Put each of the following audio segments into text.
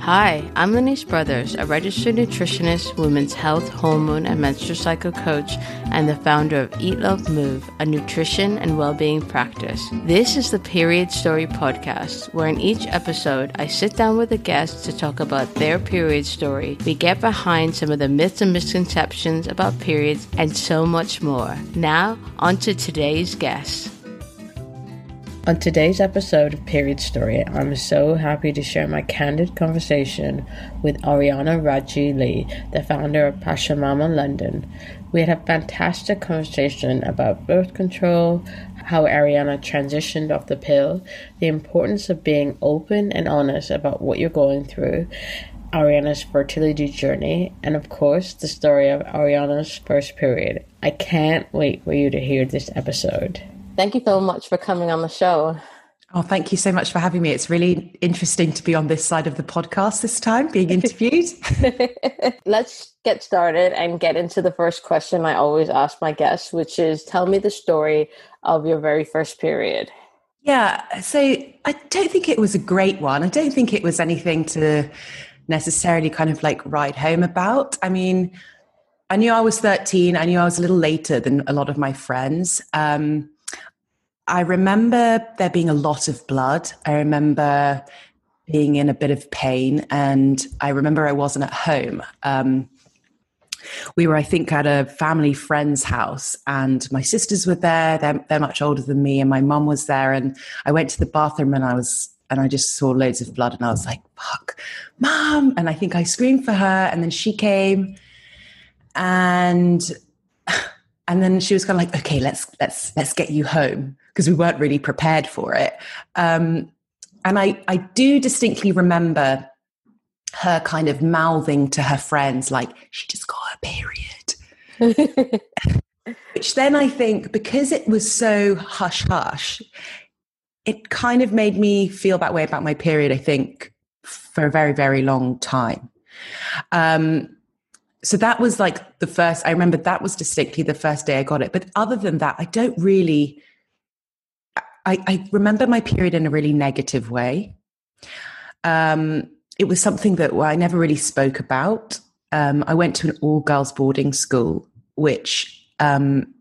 Hi, I'm Lenise Brothers, a registered nutritionist, women's health, hormone, and menstrual cycle coach, and the founder of Eat Love Move, a nutrition and well-being practice. This is the Period Story podcast, where in each episode I sit down with a guest to talk about their period story. We get behind some of the myths and misconceptions about periods and so much more. Now, on to today's guest. On today's episode of Period Story, I'm so happy to share my candid conversation with Ariana Raji Lee, the founder of Pasha Mama London. We had a fantastic conversation about birth control, how Ariana transitioned off the pill, the importance of being open and honest about what you're going through, Ariana's fertility journey, and of course, the story of Ariana's first period. I can't wait for you to hear this episode. Thank you so much for coming on the show. Oh, thank you so much for having me. It's really interesting to be on this side of the podcast this time, being interviewed. Let's get started and get into the first question I always ask my guests, which is tell me the story of your very first period. Yeah, so I don't think it was a great one. I don't think it was anything to necessarily kind of like ride home about. I mean, I knew I was 13. I knew I was a little later than a lot of my friends. Um, I remember there being a lot of blood. I remember being in a bit of pain, and I remember I wasn't at home. Um, we were, I think, at a family friend's house, and my sisters were there. They're, they're much older than me, and my mum was there. And I went to the bathroom, and I was, and I just saw loads of blood, and I was like, "Fuck, mum!" And I think I screamed for her, and then she came, and and then she was kind of like, "Okay, let's let's let's get you home." Because we weren't really prepared for it. Um, and I, I do distinctly remember her kind of mouthing to her friends, like, she just got her period. Which then I think, because it was so hush hush, it kind of made me feel that way about my period, I think, for a very, very long time. Um, so that was like the first, I remember that was distinctly the first day I got it. But other than that, I don't really I, I remember my period in a really negative way. Um, it was something that I never really spoke about. Um, I went to an all girls boarding school, which um,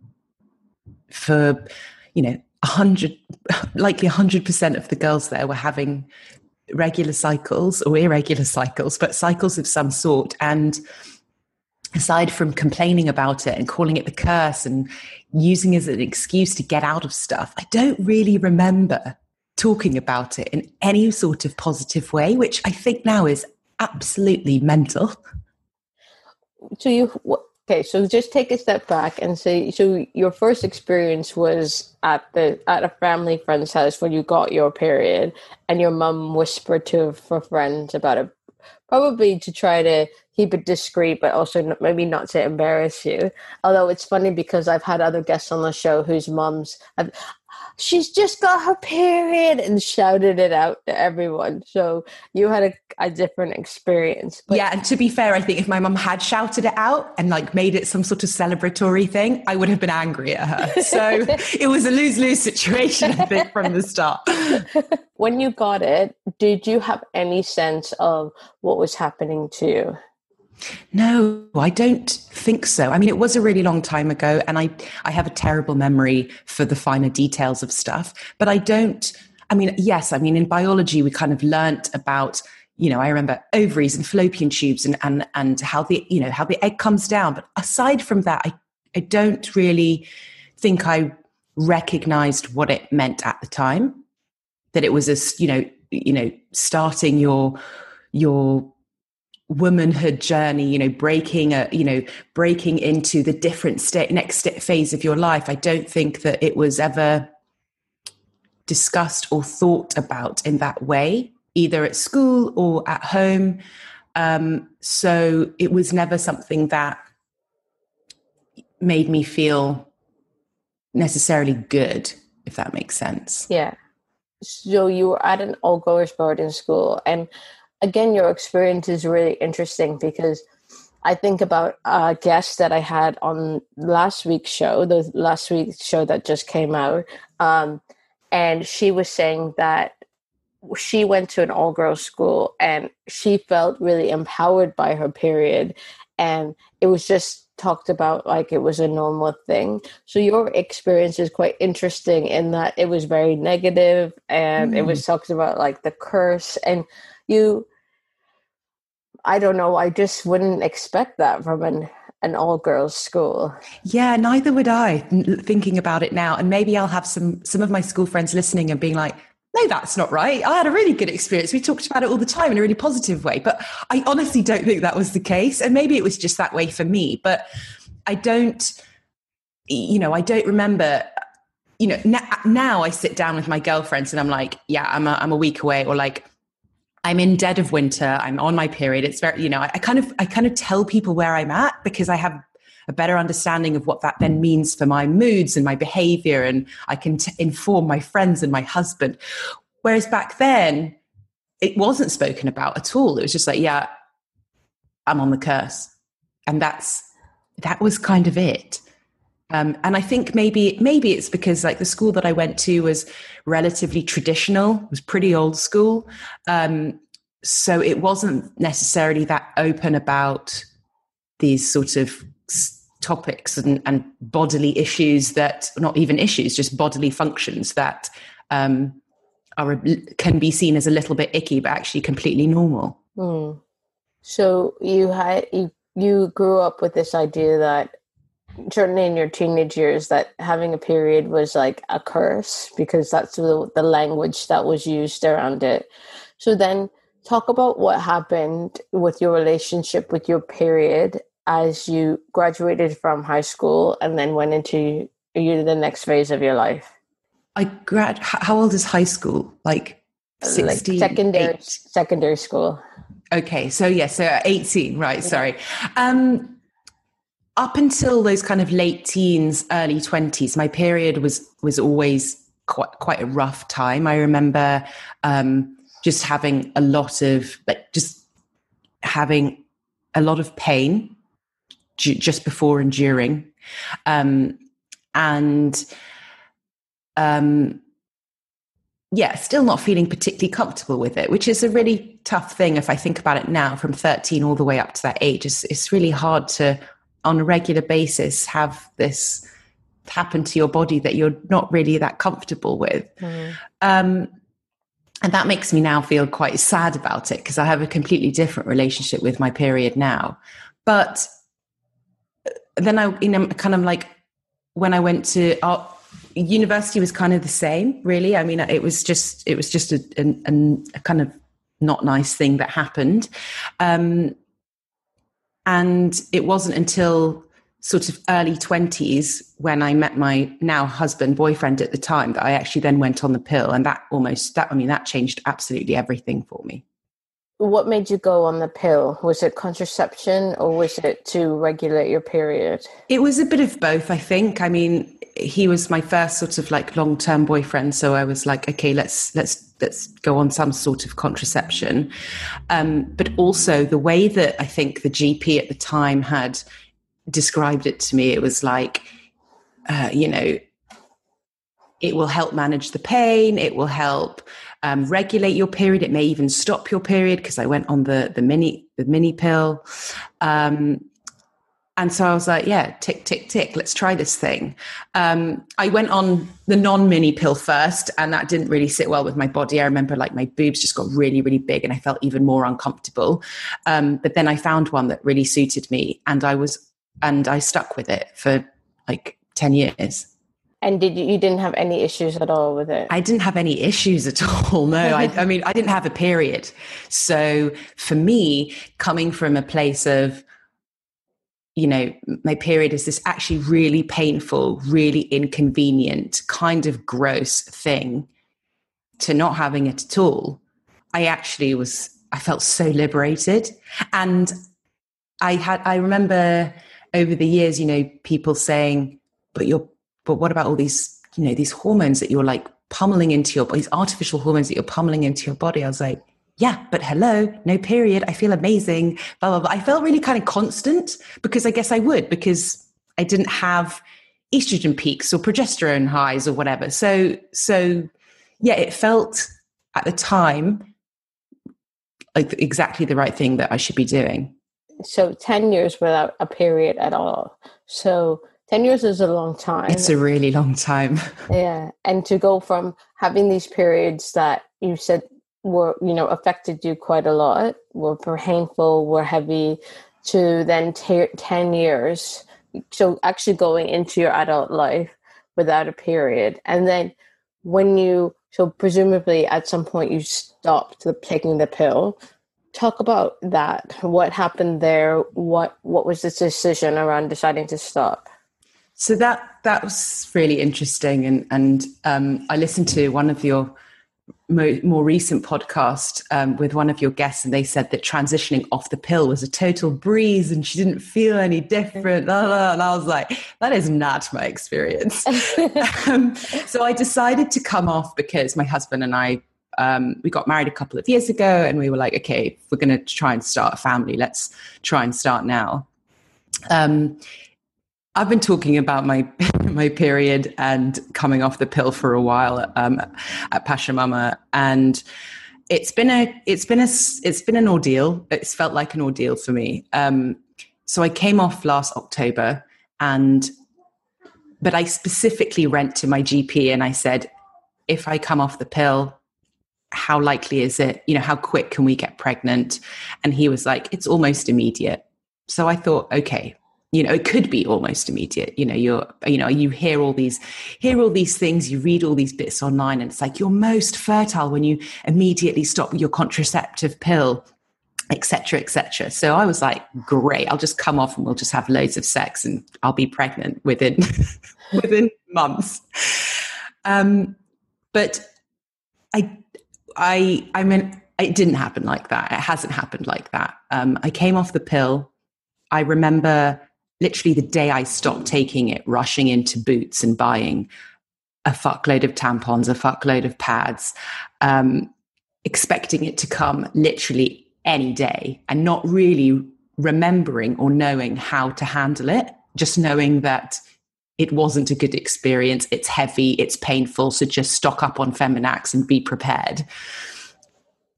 for you know a hundred, likely a hundred percent of the girls there were having regular cycles or irregular cycles, but cycles of some sort, and aside from complaining about it and calling it the curse and using as an excuse to get out of stuff, I don't really remember talking about it in any sort of positive way, which I think now is absolutely mental. So you okay? So just take a step back and say. So your first experience was at the at a family friend's house when you got your period, and your mum whispered to her friends about it, probably to try to keep it discreet, but also maybe not to embarrass you. Although it's funny because I've had other guests on the show whose moms have, she's just got her period and shouted it out to everyone. So you had a, a different experience. But- yeah, and to be fair, I think if my mum had shouted it out and like made it some sort of celebratory thing, I would have been angry at her. So it was a lose lose situation, I think, from the start. when you got it, did you have any sense of what was happening to you? No, I don't think so. I mean, it was a really long time ago, and I, I have a terrible memory for the finer details of stuff, but I don't. I mean, yes, I mean, in biology, we kind of learnt about, you know, I remember ovaries and fallopian tubes and, and, and how the, you know, how the egg comes down. But aside from that, I, I don't really think I recognized what it meant at the time, that it was a, you know, you know, starting your, your womanhood journey you know breaking a you know breaking into the different state next phase of your life i don't think that it was ever discussed or thought about in that way either at school or at home. Um, so it was never something that made me feel necessarily good if that makes sense. Yeah. So you were at an all girls boarding school and again, your experience is really interesting because I think about a guest that I had on last week's show, the last week's show that just came out. Um, and she was saying that she went to an all girls school and she felt really empowered by her period and it was just talked about like it was a normal thing so your experience is quite interesting in that it was very negative and mm. it was mm. talked about like the curse and you i don't know i just wouldn't expect that from an an all girls school. Yeah, neither would I thinking about it now. And maybe I'll have some some of my school friends listening and being like, no, that's not right. I had a really good experience. We talked about it all the time in a really positive way. But I honestly don't think that was the case. And maybe it was just that way for me. But I don't, you know, I don't remember, you know, now, now I sit down with my girlfriends and I'm like, yeah, I'm a, I'm a week away. Or like, I'm in dead of winter. I'm on my period. It's very, you know, I, I, kind of, I kind of tell people where I'm at because I have a better understanding of what that then means for my moods and my behavior, and I can t- inform my friends and my husband. Whereas back then, it wasn't spoken about at all. It was just like, yeah, I'm on the curse, and that's that was kind of it. Um, and I think maybe maybe it's because like the school that I went to was relatively traditional, was pretty old school, um, so it wasn't necessarily that open about these sort of topics and, and bodily issues that not even issues, just bodily functions that um, are can be seen as a little bit icky, but actually completely normal. Mm. So you had you you grew up with this idea that certainly in your teenage years that having a period was like a curse because that's the, the language that was used around it. So then talk about what happened with your relationship with your period as you graduated from high school and then went into you the next phase of your life. I grad how old is high school? Like 16 like secondary secondary school. Okay so yeah so 18 right sorry. Um up until those kind of late teens, early 20s, my period was was always quite quite a rough time. I remember um, just having a lot of like just having a lot of pain just before and during, um, and um, yeah, still not feeling particularly comfortable with it, which is a really tough thing if I think about it now from 13 all the way up to that age. It's, it's really hard to on a regular basis have this happen to your body that you're not really that comfortable with. Mm. Um, and that makes me now feel quite sad about it because I have a completely different relationship with my period now. But uh, then I, you know, kind of like when I went to art, university was kind of the same, really. I mean, it was just, it was just a, a, a kind of not nice thing that happened. Um, and it wasn't until sort of early 20s when I met my now husband, boyfriend at the time, that I actually then went on the pill. And that almost, that, I mean, that changed absolutely everything for me. What made you go on the pill? Was it contraception or was it to regulate your period? It was a bit of both, I think. I mean, he was my first sort of like long-term boyfriend so i was like okay let's let's let's go on some sort of contraception. Um, but also the way that i think the gp at the time had described it to me it was like uh, you know it will help manage the pain it will help um, regulate your period it may even stop your period because i went on the the mini the mini pill. Um, and so I was like, yeah, tick, tick, tick, let's try this thing. Um, I went on the non mini pill first, and that didn't really sit well with my body. I remember like my boobs just got really, really big, and I felt even more uncomfortable. Um, but then I found one that really suited me, and I was, and I stuck with it for like 10 years. And did you, you didn't have any issues at all with it? I didn't have any issues at all. No, I, I mean, I didn't have a period. So for me, coming from a place of, you know, my period is this actually really painful, really inconvenient, kind of gross thing to not having it at all. I actually was, I felt so liberated. And I had, I remember over the years, you know, people saying, but you're, but what about all these, you know, these hormones that you're like pummeling into your, body? these artificial hormones that you're pummeling into your body? I was like, yeah, but hello, no period. I feel amazing. Blah, blah, blah. I felt really kind of constant because I guess I would because I didn't have estrogen peaks or progesterone highs or whatever. So, so yeah, it felt, at the time like exactly the right thing that I should be doing. So 10 years without a period at all. So 10 years is a long time. It's a really long time. yeah. And to go from having these periods that you said were, you know, affected you quite a lot, were painful, were heavy, to then t- 10 years. So actually going into your adult life without a period. And then when you, so presumably at some point you stopped taking the pill. Talk about that. What happened there? What what was the decision around deciding to stop? So that that was really interesting, and and um, I listened to one of your mo- more recent podcast um, with one of your guests, and they said that transitioning off the pill was a total breeze, and she didn't feel any different. Blah, blah, and I was like, that is not my experience. um, so I decided to come off because my husband and I. Um, we got married a couple of years ago, and we were like, okay, we're going to try and start a family, let's try and start now. Um, I've been talking about my my period and coming off the pill for a while um, at Pasha Mama, and it's been a it's been a it's been an ordeal. It's felt like an ordeal for me. Um, so I came off last October, and but I specifically went to my GP and I said, if I come off the pill, how likely is it? You know, how quick can we get pregnant? And he was like, it's almost immediate. So I thought, okay, you know it could be almost immediate. You know you're you know you hear all these hear all these things you read all these bits online and it's like you're most fertile when you immediately stop your contraceptive pill etc etc so i was like great i'll just come off and we'll just have loads of sex and i'll be pregnant within within months. Um but i i i mean it didn't happen like that. It hasn't happened like that. Um i came off the pill. I remember literally the day I stopped taking it, rushing into Boots and buying a fuckload of tampons, a fuckload of pads, um, expecting it to come literally any day and not really remembering or knowing how to handle it, just knowing that it wasn't a good experience. It's heavy, it's painful. So just stock up on Feminax and be prepared.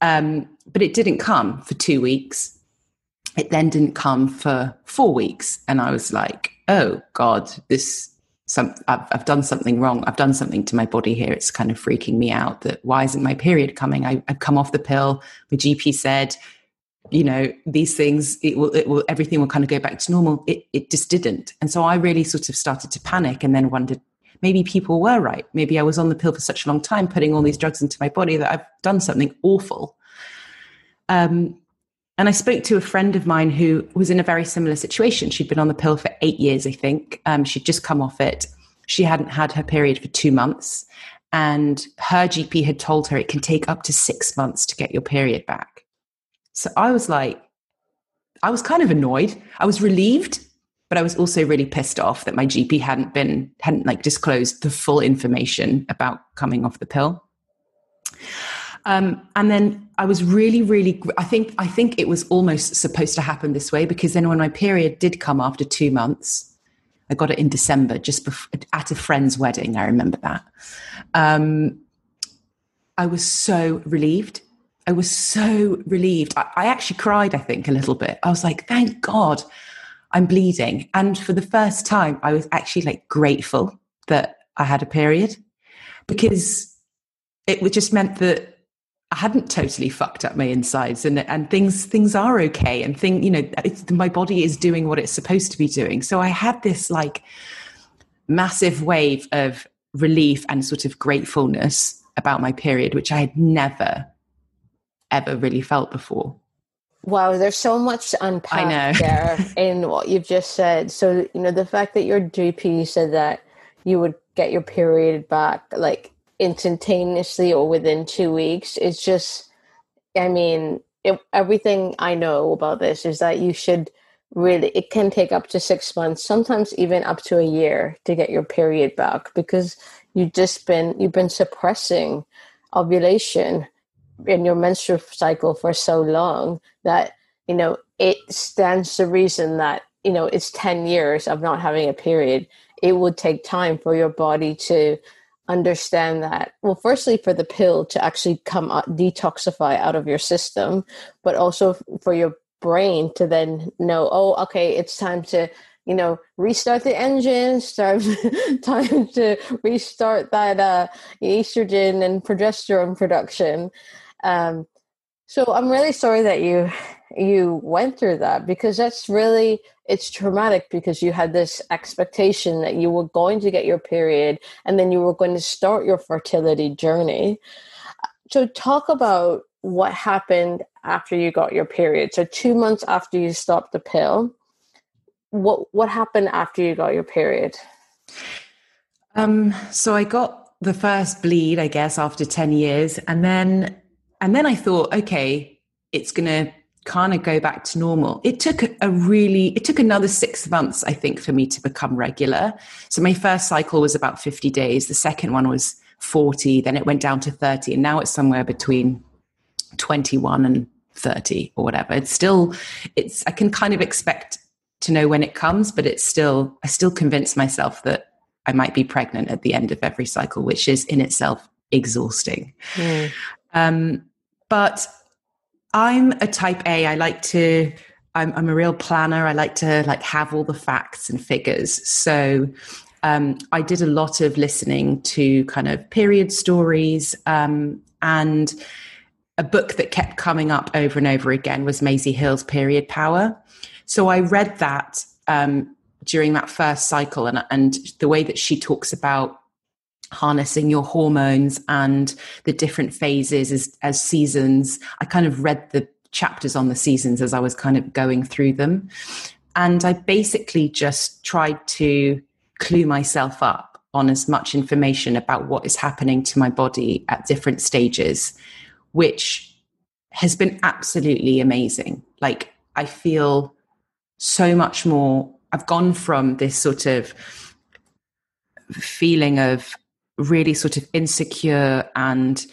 Um, but it didn't come for two weeks it then didn't come for four weeks and i was like oh god this some I've, I've, done something wrong. I've done something to my body here. It's kind of freaking me out that why isn't my period coming? I, have come off the pill. My gp said you know these things it will, it will everything will kind of go back to normal. It, it just didn't. And so i really sort of started to panic and then wondered maybe people were right. Maybe i was on the pill for such a long time putting all these drugs into my body that i've done something awful. Um, and I spoke to a friend of mine who was in a very similar situation. She'd been on the pill for eight years, I think. Um, she'd just come off it. She hadn't had her period for two months. And her GP had told her it can take up to six months to get your period back. So I was like, I was kind of annoyed. I was relieved, but I was also really pissed off that my GP hadn't been, hadn't like disclosed the full information about coming off the pill. Um, and then I was really, really. I think I think it was almost supposed to happen this way because then when my period did come after two months, I got it in December, just before, at a friend's wedding. I remember that. Um, I was so relieved. I was so relieved. I, I actually cried. I think a little bit. I was like, "Thank God, I'm bleeding." And for the first time, I was actually like grateful that I had a period because it just meant that I hadn't totally fucked up my insides and and things things are okay and thing you know my body is doing what it's supposed to be doing. So I had this like massive wave of relief and sort of gratefulness about my period which I had never ever really felt before. Wow, there's so much to unpack there in what you've just said. So, you know, the fact that your GP said that you would get your period back, like instantaneously or within two weeks. It's just, I mean, it, everything I know about this is that you should really, it can take up to six months, sometimes even up to a year to get your period back because you've just been, you've been suppressing ovulation in your menstrual cycle for so long that, you know, it stands to reason that, you know, it's 10 years of not having a period. It would take time for your body to understand that well firstly for the pill to actually come out, detoxify out of your system but also for your brain to then know oh okay it's time to you know restart the engine start time to restart that uh, estrogen and progesterone production. Um, so i'm really sorry that you you went through that because that's really it's traumatic because you had this expectation that you were going to get your period and then you were going to start your fertility journey. So talk about what happened after you got your period. So 2 months after you stopped the pill what what happened after you got your period? Um so i got the first bleed i guess after 10 years and then and then i thought okay it's going to kind of go back to normal. It took a really, it took another six months, I think, for me to become regular. So my first cycle was about 50 days. The second one was 40. Then it went down to 30. And now it's somewhere between 21 and 30 or whatever. It's still, it's, I can kind of expect to know when it comes, but it's still, I still convince myself that I might be pregnant at the end of every cycle, which is in itself exhausting. Mm. Um, but I'm a type A. I like to, I'm, I'm, a real planner. I like to like have all the facts and figures. So um, I did a lot of listening to kind of period stories um, and a book that kept coming up over and over again was Maisie Hill's Period Power. So I read that um, during that first cycle and, and the way that she talks about harnessing your hormones and the different phases as, as seasons. I kind of read the chapters on the seasons as I was kind of going through them. And I basically just tried to clue myself up on as much information about what is happening to my body at different stages, which has been absolutely amazing. Like, I feel so much more. I've gone from this sort of feeling of really sort of insecure and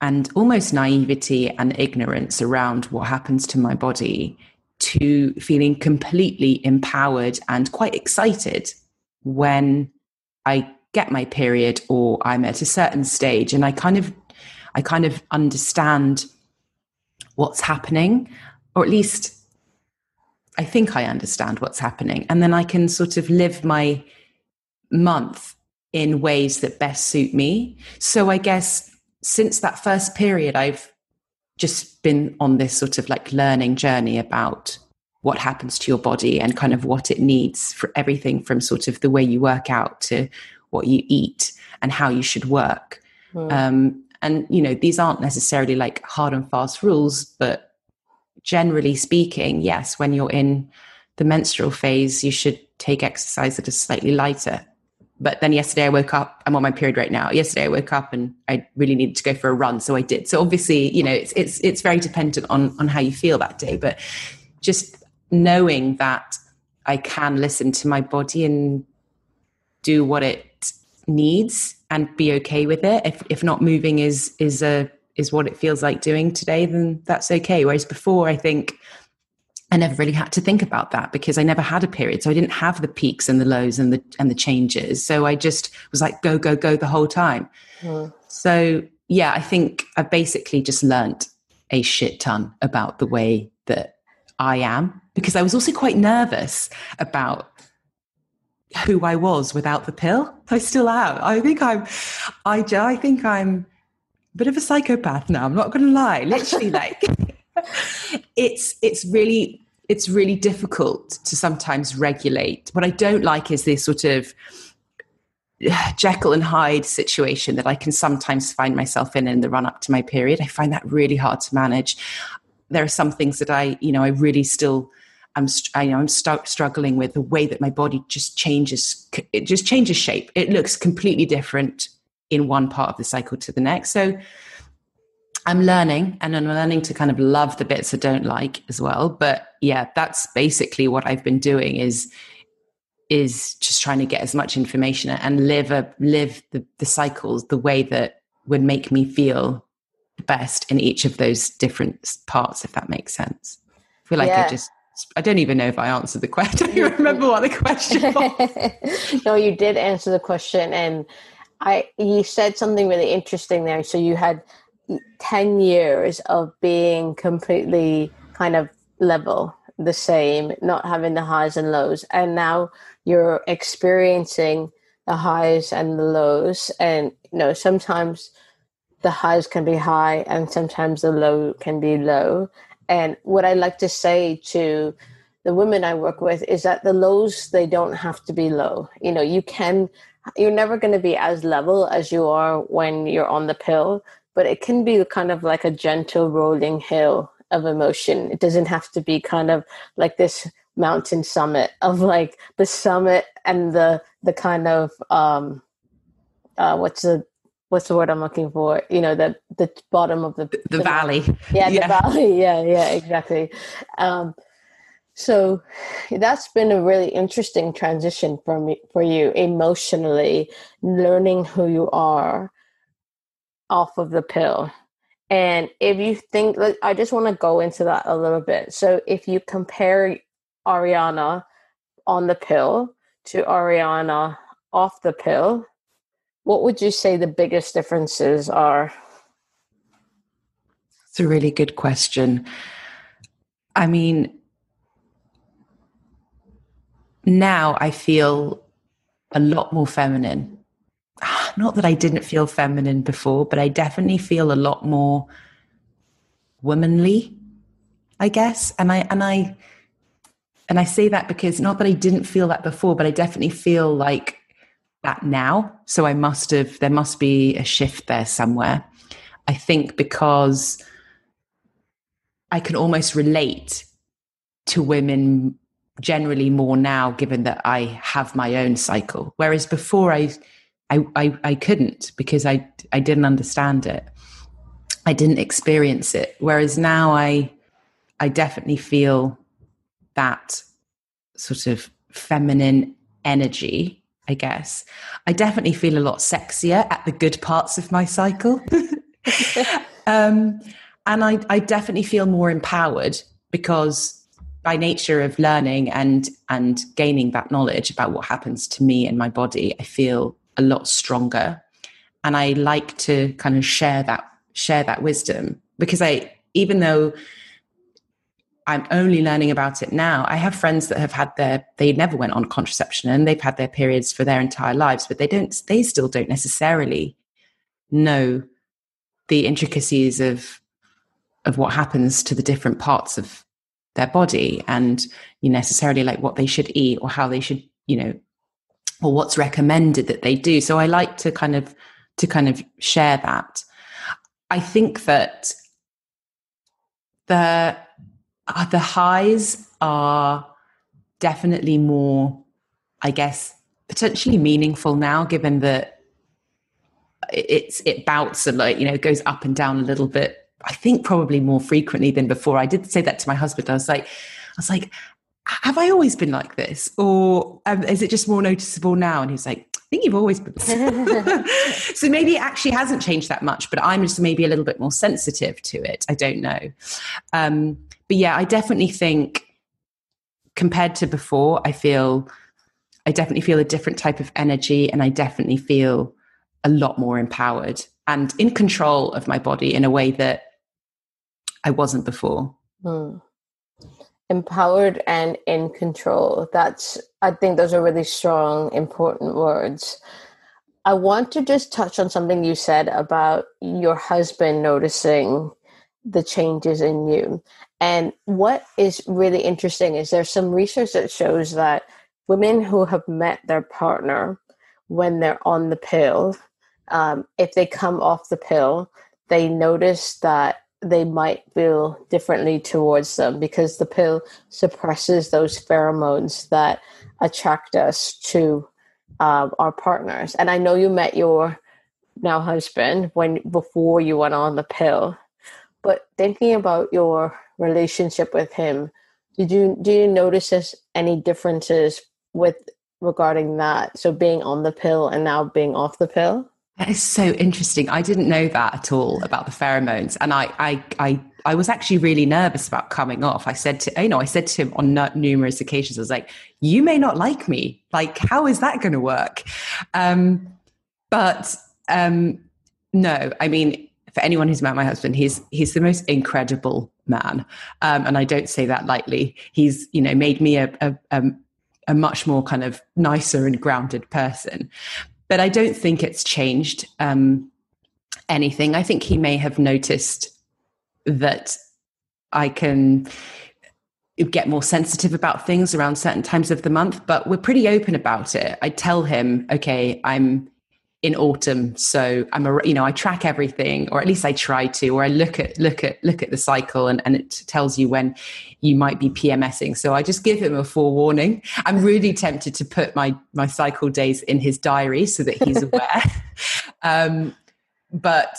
and almost naivety and ignorance around what happens to my body to feeling completely empowered and quite excited when I get my period or I'm at a certain stage. And I kind of I kind of understand what's happening or at least I think I understand what's happening. And then I can sort of live my month in ways that best suit me. So I guess since that first period, I've just been on this sort of like learning journey about what happens to your body and kind of what it needs for everything from sort of the way you work out to what you eat and how you should work. Mm. Um, and, you know, these aren't necessarily like hard and fast rules, but generally speaking, yes, when you're in the menstrual phase, you should take exercise that is slightly lighter but then yesterday I woke up, I'm on my period right now. Yesterday I woke up and I really needed to go for a run. So I did. So obviously, you know, it's, it's, it's very dependent on, on how you feel that day, but just knowing that I can listen to my body and do what it needs and be okay with it. If, if not moving is, is a, is what it feels like doing today, then that's okay. Whereas before I think I never really had to think about that because I never had a period. So I didn't have the peaks and the lows and the and the changes. So I just was like go, go, go the whole time. Mm. So yeah, I think I basically just learnt a shit ton about the way that I am because I was also quite nervous about who I was without the pill. I still am. I think I'm I I think I'm a bit of a psychopath now. I'm not going to lie. Literally like it's it's really it's really difficult to sometimes regulate. What I don't like is this sort of Jekyll and Hyde situation that I can sometimes find myself in in the run up to my period. I find that really hard to manage. There are some things that I, you know, I really still I'm, I, know, I'm st- struggling with the way that my body just changes. It just changes shape. It looks completely different in one part of the cycle to the next. So I'm learning and I'm learning to kind of love the bits I don't like as well. But yeah, that's basically what I've been doing is is just trying to get as much information and live a live the, the cycles the way that would make me feel the best in each of those different parts, if that makes sense. I feel like yeah. I just I don't even know if I answered the question. I don't remember what the question was. no, you did answer the question and I you said something really interesting there. So you had 10 years of being completely kind of level, the same, not having the highs and lows. And now you're experiencing the highs and the lows. And, you know, sometimes the highs can be high and sometimes the low can be low. And what I like to say to the women I work with is that the lows, they don't have to be low. You know, you can, you're never going to be as level as you are when you're on the pill, but it can be kind of like a gentle rolling hill of emotion. It doesn't have to be kind of like this mountain summit of like the summit and the the kind of um uh what's the what's the word I'm looking for? You know, the the bottom of the the, the valley. Yeah, yeah, the valley. Yeah, yeah, exactly. Um, so that's been a really interesting transition for me for you emotionally, learning who you are off of the pill. And if you think, like, I just want to go into that a little bit. So if you compare Ariana on the pill to Ariana off the pill, what would you say the biggest differences are? It's a really good question. I mean, now I feel a lot more feminine Ah, not that I didn't feel feminine before, but I definitely feel a lot more womanly, I guess. And I and I and I say that because not that I didn't feel that before, but I definitely feel like that now. So I must have there must be a shift there somewhere. I think because I can almost relate to women generally more now given that I have my own cycle. Whereas before I I, I, I couldn't because I, I didn't understand it. I didn't experience it. Whereas now I, I definitely feel that sort of feminine energy, I guess. I definitely feel a lot sexier at the good parts of my cycle. um, and I, I definitely feel more empowered because by nature of learning and and gaining that knowledge about what happens to me and my body, I feel a lot stronger. And i like to kind of share that share that wisdom because i even though i'm only learning about it now i have friends that have had their they never went on contraception and they've had their periods for their entire lives but they don't they still don't necessarily know the intricacies of of what happens to the different parts of their body and you necessarily like what they should eat or how they should you know or what's recommended that they do. So I like to kind of to kind of share that. I think that the uh, the highs are definitely more, I guess, potentially meaningful now, given that it's it bouts a lot, you know, goes up and down a little bit. I think probably more frequently than before. I did say that to my husband. I was like, I was like, have I always been like this? Or um, is it just more noticeable now? And he's like, I think you've always been. so maybe it actually hasn't changed that much, but I'm just maybe a little bit more sensitive to it. I don't know. Um, but yeah, I definitely think compared to before, I feel, I definitely feel a different type of energy and I definitely feel a lot more empowered and in control of my body in a way that I wasn't before. Hmm empowered and in control. That's, I think those are really strong, important words. I want to just touch on something you said about your husband noticing the changes in you. And what is really interesting is there's some research that shows that women who have met their partner when they're on the pill, um, if they come off the pill, they notice that they might feel differently towards them because the pill suppresses those pheromones that attract us to uh, our partners. And I know you met your now husband when before you went on the pill, but thinking about your relationship with him, did you do you notice any differences with regarding that? So being on the pill and now being off the pill? That is so interesting. I didn't know that at all about the pheromones, and I, I, I, I was actually really nervous about coming off. I said to, you know, I said to him on numerous occasions, I was like, "You may not like me. Like, how is that going to work?" Um, but um, no, I mean, for anyone who's met my husband, he's he's the most incredible man, um, and I don't say that lightly. He's you know made me a, a, a a much more kind of nicer and grounded person. But I don't think it's changed um, anything. I think he may have noticed that I can get more sensitive about things around certain times of the month, but we're pretty open about it. I tell him, okay, I'm in autumn. So i'm a you know i track everything or at least i try to or i look at look at look at the cycle and, and it tells you when you might be pmsing so i just give him a forewarning. I'm really tempted to put my my cycle days in his diary so that he's aware. Um but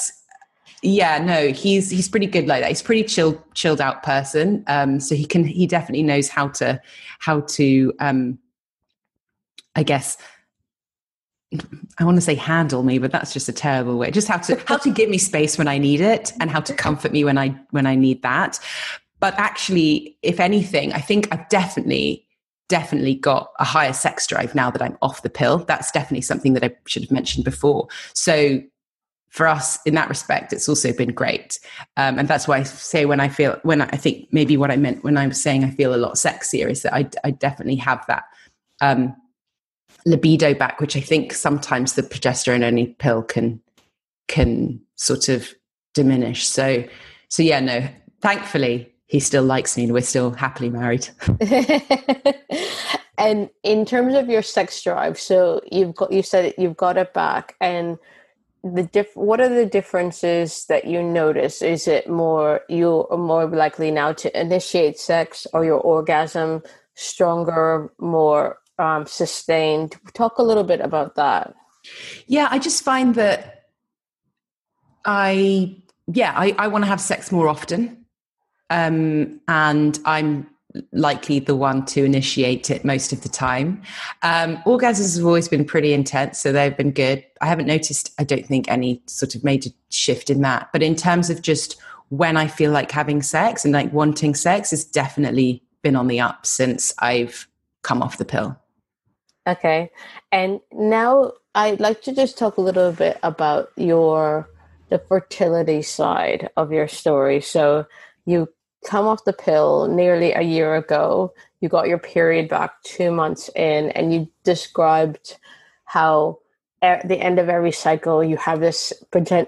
yeah no he's he's pretty good like that. He's pretty chilled chilled out person. Um so he can he definitely knows how to how to um i guess I want to say handle me, but that's just a terrible way. Just how to how to give me space when I need it and how to comfort me when I when I need that. But actually, if anything, I think I've definitely definitely got a higher sex drive now that I'm off the pill. That's definitely something that I should have mentioned before. So for us in that respect, it's also been great. Um, and that's why I say when I feel, when I, think maybe what I meant when I was saying I feel a lot sexier is that I, I definitely have that um, libido back, which I think sometimes the progesterone only pill can can sort of diminish. So so yeah, no, thankfully he still likes me and we're still happily married. and in terms of your sex drive, so you've got you said you've got it back and the diff what are the differences that you notice is it more you are more likely now to initiate sex or your orgasm stronger more um, sustained. Talk a little bit about that. Yeah, I just find that I, yeah, I, I want to have sex more often. Um, and I'm likely the one to initiate it most of the time. Um, orgasms have always been pretty intense, so they've been good. I haven't noticed, I don't think, any sort of major shift in that. But in terms of just when I feel like having sex and like wanting sex, it's definitely been on the up since I've come off the pill. Okay. And now I'd like to just talk a little bit about your the fertility side of your story. So you come off the pill nearly a year ago. You got your period back 2 months in and you described how at the end of every cycle you have this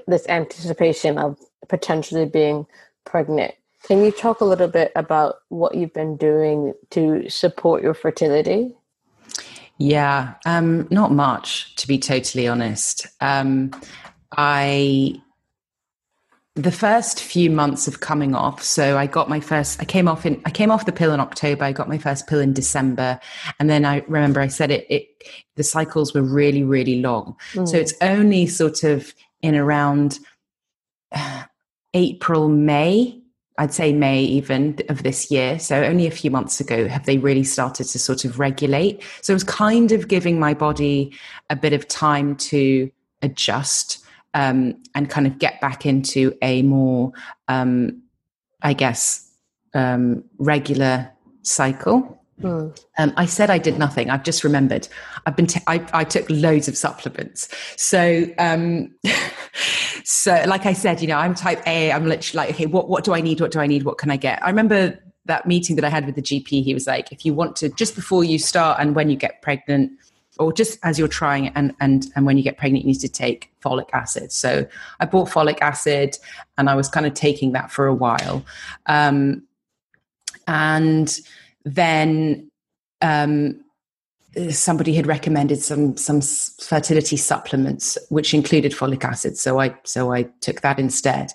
this anticipation of potentially being pregnant. Can you talk a little bit about what you've been doing to support your fertility? Yeah, um, not much, to be totally honest. Um, I the first few months of coming off so i got my first i came off in i came off the pill in october i got my first pill in december and then i remember i said it, it the cycles were really really long mm. so it's only sort of in around april may I'd say May even of this year. So only a few months ago have they really started to sort of regulate. So it was kind of giving my body a bit of time to adjust um, and kind of get back into a more, um, I guess, um, regular cycle. Mm. Um, I said I did nothing. I've just remembered. I've been. T- I, I took loads of supplements. So, um, so like I said, you know, I'm type A. I'm literally like, okay, what what do I need? What do I need? What can I get? I remember that meeting that I had with the GP. He was like, if you want to, just before you start and when you get pregnant, or just as you're trying and and and when you get pregnant, you need to take folic acid. So I bought folic acid, and I was kind of taking that for a while, um, and then um, somebody had recommended some some fertility supplements which included folic acid so i so i took that instead.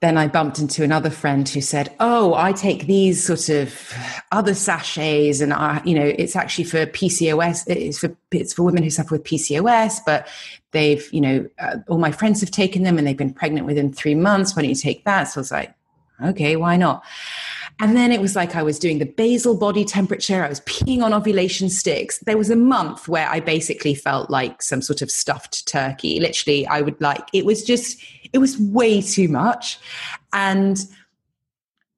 Then i bumped into another friend who said oh i take these sort of other sachets and i you know it's actually for pcos it's for it's for women who suffer with pcos but they've you know uh, all my friends have taken them and they've been pregnant within three months. Why don't you take that? So i was like okay why not and then it was like I was doing the basal body temperature. I was peeing on ovulation sticks. There was a month where I basically felt like some sort of stuffed turkey. Literally, I would like, it was just, it was way too much. And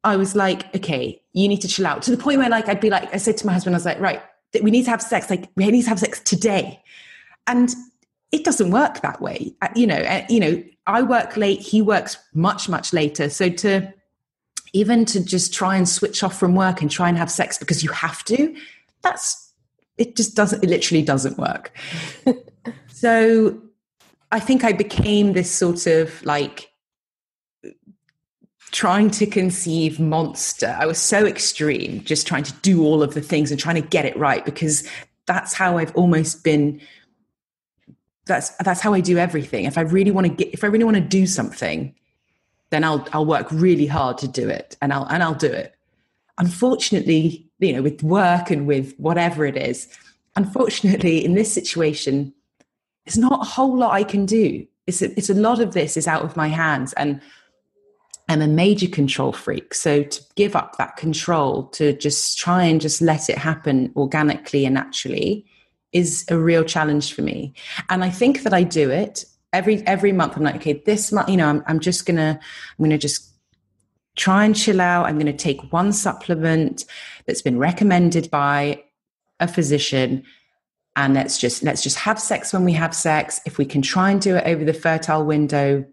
I was like, okay, you need to chill out to the point where like, I'd be like, I said to my husband, I was like, right, we need to have sex. Like we need to have sex today. And it doesn't work that way. Uh, you know, uh, you know, I work late, he works much, much later. So to even to just try and switch off from work and try and have sex because you have to, that's it just doesn't it literally doesn't work. so I think I became this sort of like trying to conceive monster. I was so extreme, just trying to do all of the things and trying to get it right because that's how I've almost been that's that's how I do everything. If I really want to get if I really want to do something, then I'll I'll work really hard to do it and I'll and I'll do it. Unfortunately, you know, with work and with whatever it is, unfortunately in this situation, there's not a whole lot I can do. It's a, it's a lot of this is out of my hands and I'm a major control freak. So to give up that control, to just try and just let it happen organically and naturally is a real challenge for me. And I think that I do it every every month. I'm like, okay, this month, you know, I'm, I'm just gonna I'm gonna just try and chill out. I'm gonna take one supplement that's been recommended by a physician and let's just let's just have sex when we have sex if we can try and do it over the fertile window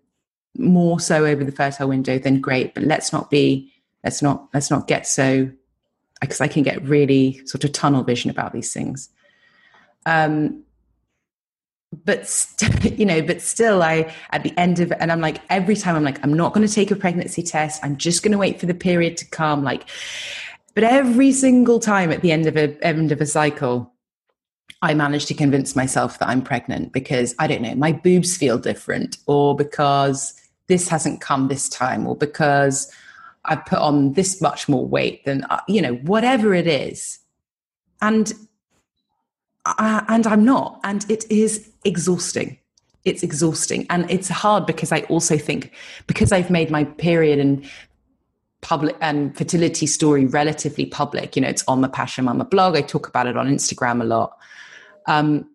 more so over the fertile window, then great. But let's not be, let's not, let's not get so, because I can get really sort of tunnel vision about these things. Um, but st- you know, but still, I at the end of, it and I'm like every time I'm like, I'm not going to take a pregnancy test. I'm just going to wait for the period to come. Like, but every single time at the end of a end of a cycle, I manage to convince myself that I'm pregnant because I don't know, my boobs feel different, or because this hasn't come this time or because I've put on this much more weight than, uh, you know, whatever it is. And, And I'm not. And it is exhausting. It's exhausting. And it's hard because I also think, because I've made my period and public and fertility story relatively public, you know, it's on the Pachamama blog. I talk about it on Instagram a lot. Um,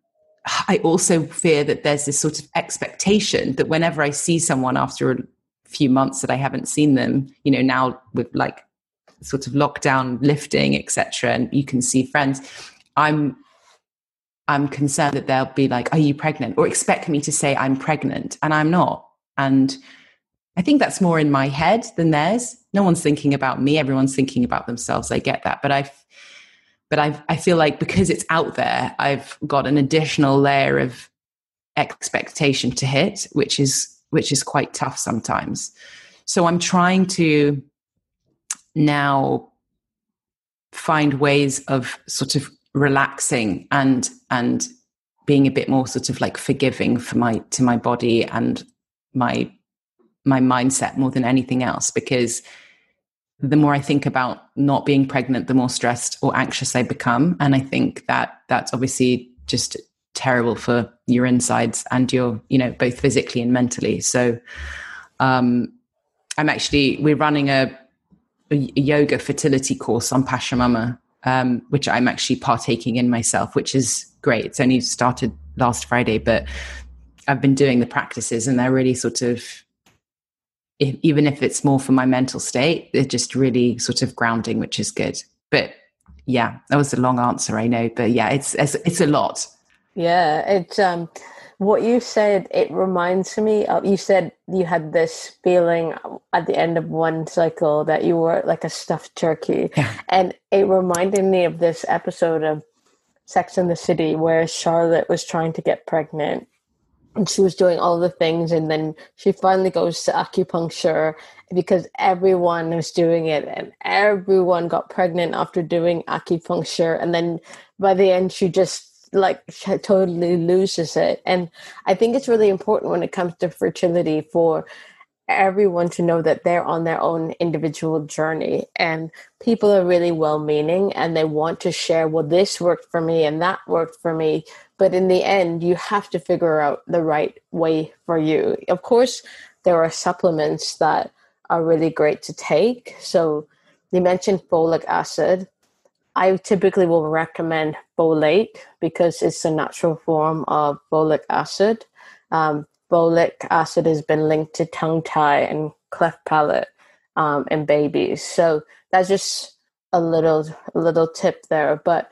I also fear that there's this sort of expectation that whenever I see someone after a few months that I haven't seen them, you know, now with like sort of lockdown lifting, etc., and you can see friends, I'm I'm concerned that they'll be like, "Are you pregnant?" or expect me to say I'm pregnant, and I'm not. And I think that's more in my head than theirs. No one's thinking about me; everyone's thinking about themselves. I get that, but I but I, I feel like because it's out there, I've got an additional layer of expectation to hit, which is which is quite tough sometimes. So I'm trying to now find ways of sort of relaxing and and being a bit more sort of like forgiving for my to my body and my my mindset more than anything else because the more I think about not being pregnant, the more stressed or anxious I become. And I think that that's obviously just terrible for your insides and your, you know, both physically and mentally. So um, I'm actually, we're running a, a yoga fertility course on Pachamama, um, which I'm actually partaking in myself, which is great. It's only started last Friday, but I've been doing the practices and they're really sort of if, even if it's more for my mental state, they're just really sort of grounding, which is good. But yeah, that was a long answer, I know, but yeah, it's it's, it's a lot. Yeah, it's um, what you said. It reminds me of you said you had this feeling at the end of one cycle that you were like a stuffed turkey, yeah. and it reminded me of this episode of Sex in the City where Charlotte was trying to get pregnant and she was doing all the things and then she finally goes to acupuncture because everyone was doing it and everyone got pregnant after doing acupuncture and then by the end she just like totally loses it. And i think it's really important when it comes to fertility for everyone to know that they're on their own individual journey. And people are really well meaning and they want to share well this worked for me and that worked for me. But in the end you have to figure out the right way for you. Of course there are supplements that are really great to take. So you mentioned folic acid i typically will recommend folate because it's a natural form of folic acid. Um, folic acid has been linked to tongue tie and cleft palate um, in babies. So that's just a little a little tip there but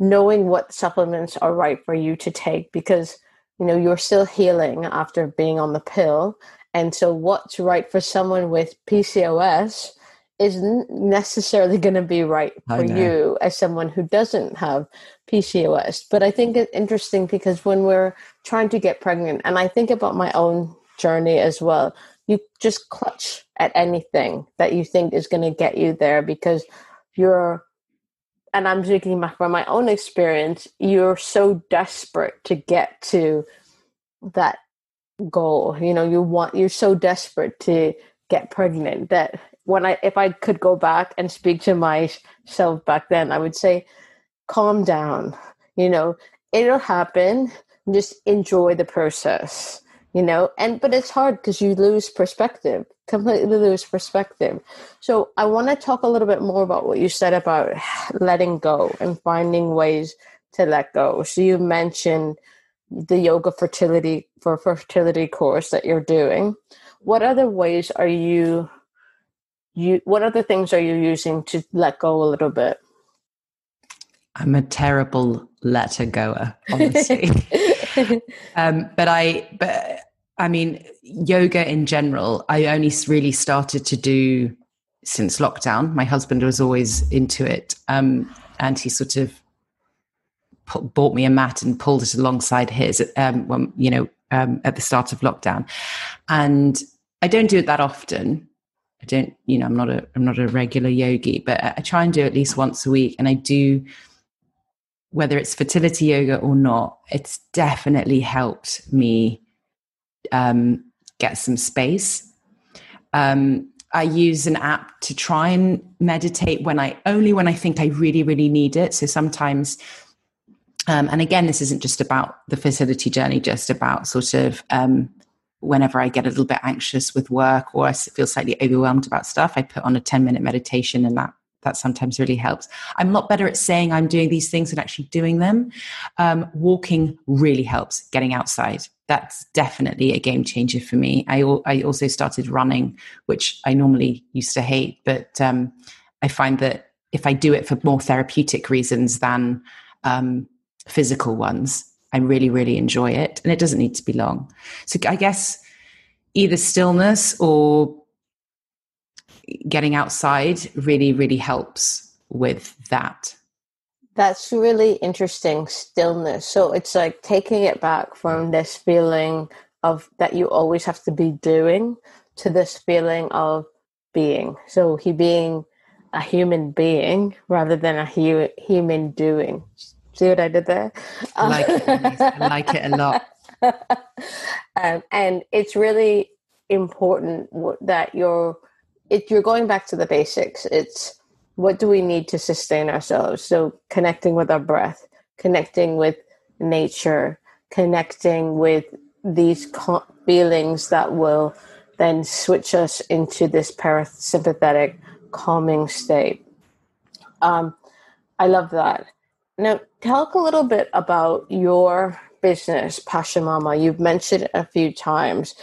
knowing what supplements are right for you to take because you know you're still healing after being on the pill. And so what's right for someone with pcos isn't necessarily going to be right for you as someone who doesn't have pcos but i think it's interesting because when we're trying to get pregnant and i think about my own journey as well you just clutch at anything that you think is going to get you there because you're and I'm speaking from my own experience, you're so desperate to get to that goal. You know, you want you're so desperate to get pregnant that when I if I could go back and speak to myself back then, I would say, calm down. You know, it'll happen. Just enjoy the process. You know, and but it's hard because you lose perspective completely lose perspective. So I want to talk a little bit more about what you said about letting go and finding ways to let go. So you mentioned the yoga fertility for fertility course that you're doing. What other ways are you you what other things are you using to let go a little bit? I'm a terrible letter goer, honestly. um, but I but I mean, yoga in general, I only really started to do since lockdown. My husband was always into it. Um, and he sort of bought me a mat and pulled it alongside his, um, when, you know, um, at the start of lockdown. And I don't do it that often. I don't, you know, I'm not a, I'm not a regular yogi, but I try and do at least once a week. And I do, whether it's fertility yoga or not, it's definitely helped me um, get some space. Um, I use an app to try and meditate when I only when I think I really, really need it. So sometimes, um, and again, this isn't just about the fertility journey, just about sort of um, whenever I get a little bit anxious with work or I feel slightly overwhelmed about stuff, I put on a 10 minute meditation and that that sometimes really helps. I'm a lot better at saying I'm doing these things than actually doing them. Um, walking really helps, getting outside. That's definitely a game changer for me. I, I also started running, which I normally used to hate, but um, I find that if I do it for more therapeutic reasons than um, physical ones, I really, really enjoy it. And it doesn't need to be long. So I guess either stillness or getting outside really, really helps with that. That's really interesting stillness. So it's like taking it back from this feeling of that you always have to be doing to this feeling of being. So he being a human being rather than a hu- human doing. See what I did there? I like it. I like it a lot. um, and it's really important that you're it, you're going back to the basics. It's what do we need to sustain ourselves? So connecting with our breath, connecting with nature, connecting with these feelings that will then switch us into this parasympathetic calming state. Um, I love that. Now, talk a little bit about your business, Pachamama. You've mentioned it a few times.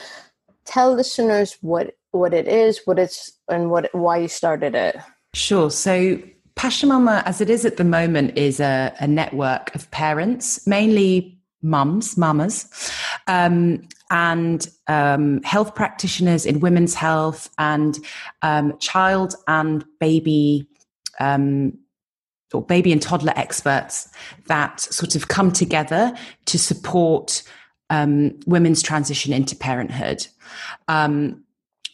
Tell listeners what what it is, what it's, and what why you started it. Sure. So Pachamama, as it is at the moment, is a, a network of parents, mainly mums, mamas, um, and um, health practitioners in women's health and um, child and baby. Or baby and toddler experts that sort of come together to support um, women's transition into parenthood. Um,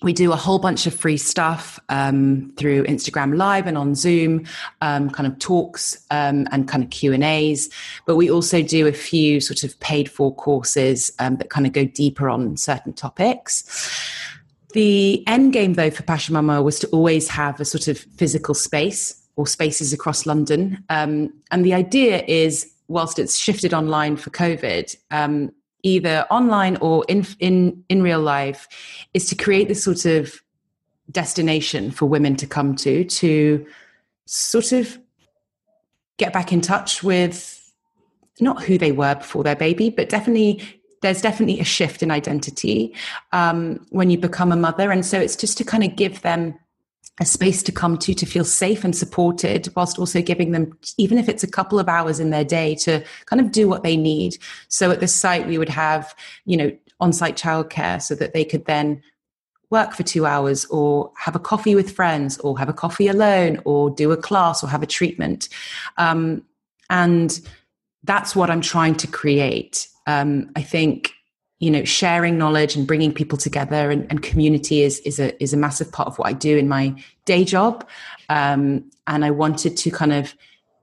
we do a whole bunch of free stuff um, through Instagram Live and on Zoom, um, kind of talks um, and kind of Q and A's. But we also do a few sort of paid for courses um, that kind of go deeper on certain topics. The end game, though, for Pachamama was to always have a sort of physical space or spaces across London. Um, and the idea is, whilst it's shifted online for COVID, um, either online or in in in real life is to create this sort of destination for women to come to to sort of get back in touch with not who they were before their baby but definitely there's definitely a shift in identity um, when you become a mother and so it's just to kind of give them a space to come to to feel safe and supported whilst also giving them even if it's a couple of hours in their day to kind of do what they need. So at the site we would have you know on-site childcare so that they could then work for two hours or have a coffee with friends or have a coffee alone or do a class or have a treatment. Um, and that's what i'm trying to create. Um, i think you know sharing knowledge and bringing people together and, and, community is is a is a massive part of what I do in my day job, um, and I wanted to kind of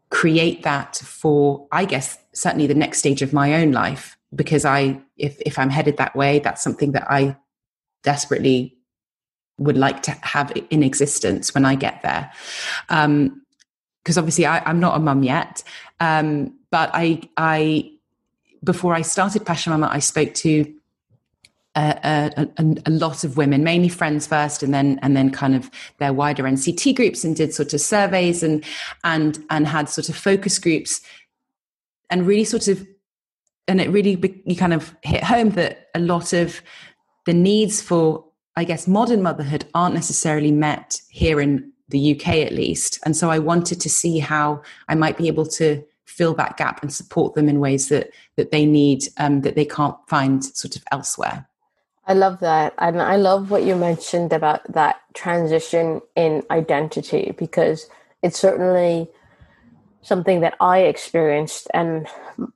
create that for I guess certainly the next stage of my own life because I if if I'm headed that way, that's something that I desperately would like to have in existence when I get there. Um, because obviously I, am not a mum yet, um, but I I before I started Pachamama, I spoke to uh, uh, a, a, a, lot of women, mainly friends first, and then and then kind of their wider NCT groups, and did sort of surveys and and and had sort of focus groups, and really sort of, and it really you kind of hit home that a lot of the needs for, I guess, modern motherhood aren't necessarily met here in the UK at least, and so I wanted to see how I might be able to fill that gap and support them in ways that that they need um, that they can't find sort of elsewhere. I love that. And I love what you mentioned about that transition in identity because it's certainly something that I experienced. And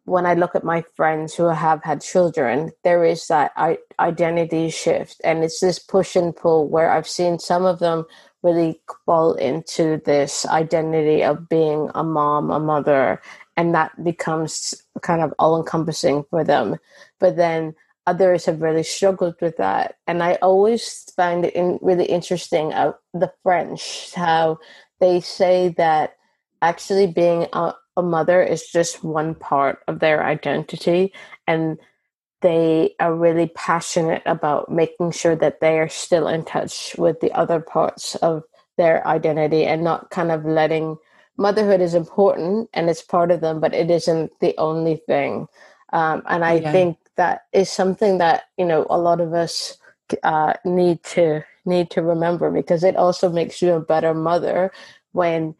when I look at my friends who have had children, there is that identity shift. And it's this push and pull where I've seen some of them really fall into this identity of being a mom, a mother, and that becomes kind of all encompassing for them. But then others have really struggled with that. And I always find it in, really interesting uh, the French, how they say that actually being a, a mother is just one part of their identity. And they are really passionate about making sure that they are still in touch with the other parts of their identity and not kind of letting motherhood is important and it's part of them, but it isn't the only thing. Um, and I yeah. think that is something that you know a lot of us uh, need to need to remember because it also makes you a better mother when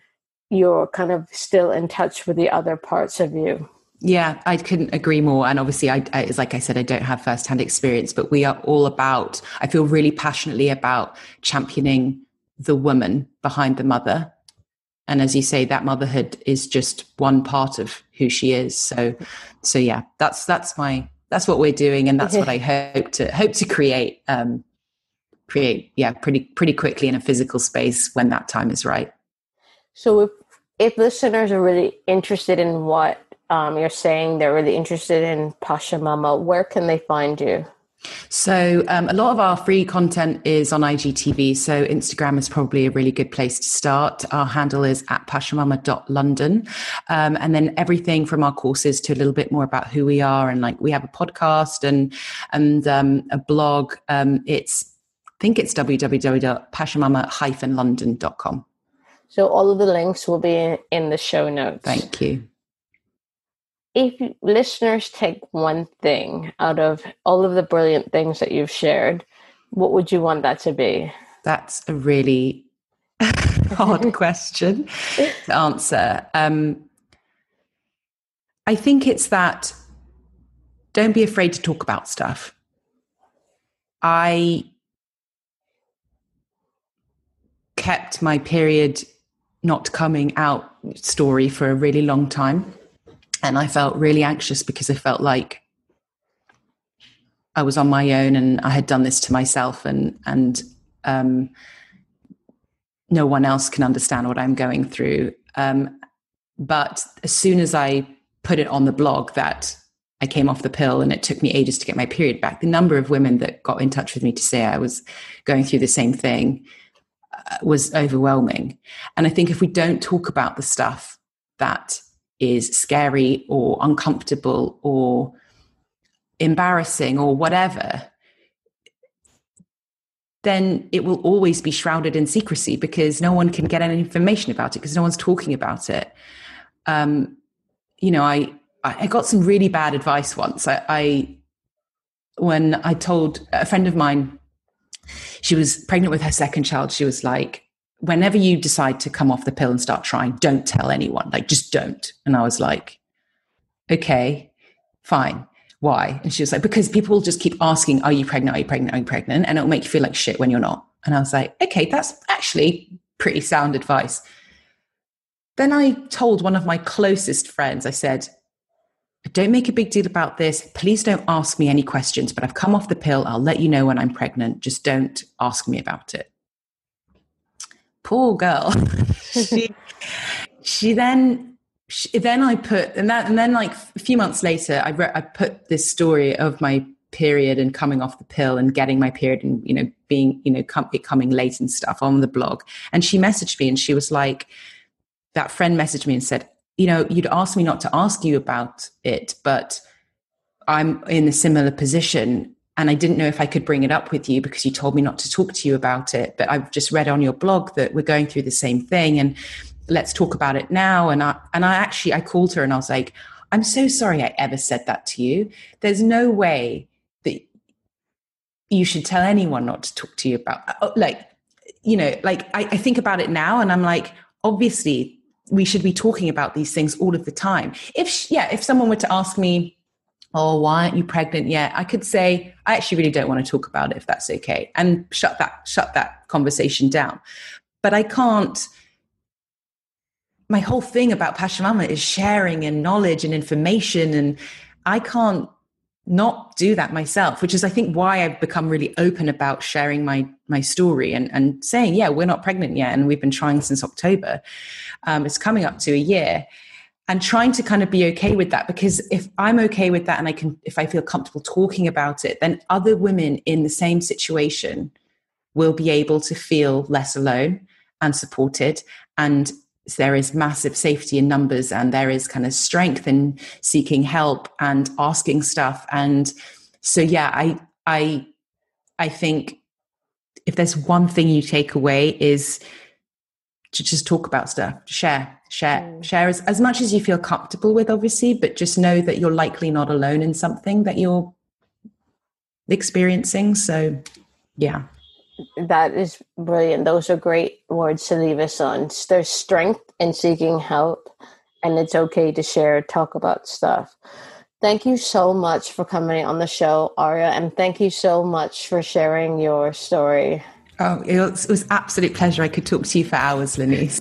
you're kind of still in touch with the other parts of you. Yeah, I couldn't agree more. And obviously, I, I like I said, I don't have firsthand experience, but we are all about. I feel really passionately about championing the woman behind the mother and as you say that motherhood is just one part of who she is. So so yeah that's that's my that's what we're doing and that's what i hope to hope to create um create yeah pretty pretty quickly in a physical space when that time is right. So if if listeners are really interested in what um, you're saying they're really interested in Pachamama where can they find you so, um, a lot of our free content is on IGTV. So, Instagram is probably a really good place to start. Our handle is at pashamama.london. Um, and then everything from our courses to a little bit more about who we are. And like we have a podcast and, and um, a blog. Um, it's, I think it's www.pashamama-london.com. So, all of the links will be in the show notes. Thank you if listeners take one thing out of all of the brilliant things that you've shared, what would you want that to be? That's a really hard question to answer. Um, I think it's that don't be afraid to talk about stuff. I kept my period not coming out story for a really long time and I felt really anxious because I felt like I was on my own and I had done this to myself and and um, no one else can understand what I'm going through. Um, but as soon as I put it on the blog that I came off the pill and it took me ages to get my period back, the number of women that got in touch with me to say I was going through the same thing uh, was overwhelming. And I think if we don't talk about the stuff that is scary or uncomfortable or embarrassing or whatever, then it will always be shrouded in secrecy because no one can get any information about it because no one's talking about it. Um, you know, I I got some really bad advice once. I, I when I told a friend of mine she was pregnant with her second child, she was like, whenever you decide to come off the pill and start trying, don't tell anyone. Like, just don't. And I was like, okay, fine. Why? And she was like, because people will just keep asking, are you pregnant? Are you pregnant? Are you pregnant? And it'll make you feel like shit when you're not. And I was like, okay, that's actually pretty sound advice. Then I told one of my closest friends, I said, don't make a big deal about this. Please don't ask me any questions, but I've come off the pill. I'll let you know when I'm pregnant. Just don't ask me about it. Poor girl. she, she then, she, then I put, and, that, and then like a few months later, I, re- I put this story of my period and coming off the pill and getting my period and, you know, being, you know, com- it coming late and stuff on the blog. And she messaged me and she was like, that friend messaged me and said, you know, you'd asked me not to ask you about it, but I'm in a similar position and I didn't know if I could bring it up with you because you told me not to talk to you about it. But I've just read on your blog that we're going through the same thing and let's talk about it now. And I and I actually I called her and I was like, I'm so sorry I ever said that to you. There's no way that you should tell anyone not to talk to you about uh, like, you know, like I, I think about it now and I'm like, obviously we should be talking about these things all of the time. If yeah, if someone were to ask me, "Oh, why aren't you pregnant yet?" I could say, "I actually really don't want to talk about it if that's okay." And shut that shut that conversation down. But I can't my whole thing about Pachamama is sharing and knowledge and information and I can't not do that myself which is i think why i've become really open about sharing my my story and and saying yeah we're not pregnant yet and we've been trying since october um, it's coming up to a year and trying to kind of be okay with that because if i'm okay with that and i can if i feel comfortable talking about it then other women in the same situation will be able to feel less alone and supported. And there is massive safety in numbers and there is kind of strength in seeking help and asking stuff. And so yeah i i i think if there's one thing you take away is to just talk about stuff to share share mm. share as, as much as you feel comfortable with obviously but just know that you're likely not alone in something that you're experiencing so yeah that is brilliant. Those are great words to leave us on. There's strength in seeking help, and it's okay to share, talk about stuff. Thank you so much for coming on the show, Aria, and thank you so much for sharing your story. Oh, it was, it was absolute pleasure. I could talk to you for hours, Lenise.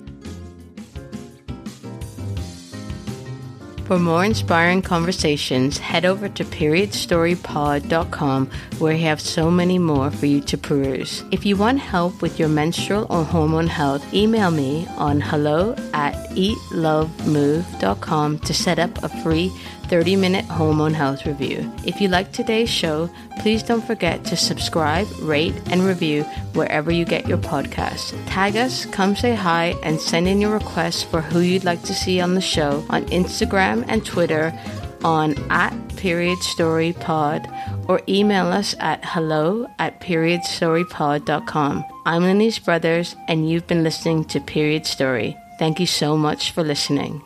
For more inspiring conversations, head over to periodstorypod.com where we have so many more for you to peruse. If you want help with your menstrual or hormone health, email me on hello at eatlovemove.com to set up a free 30 minute home hormone health review. If you like today's show, please don't forget to subscribe, rate, and review wherever you get your podcasts. Tag us, come say hi, and send in your requests for who you'd like to see on the show on Instagram and Twitter on at period story pod or email us at hello at periodstorypod.com. I'm Lenise Brothers, and you've been listening to Period Story. Thank you so much for listening.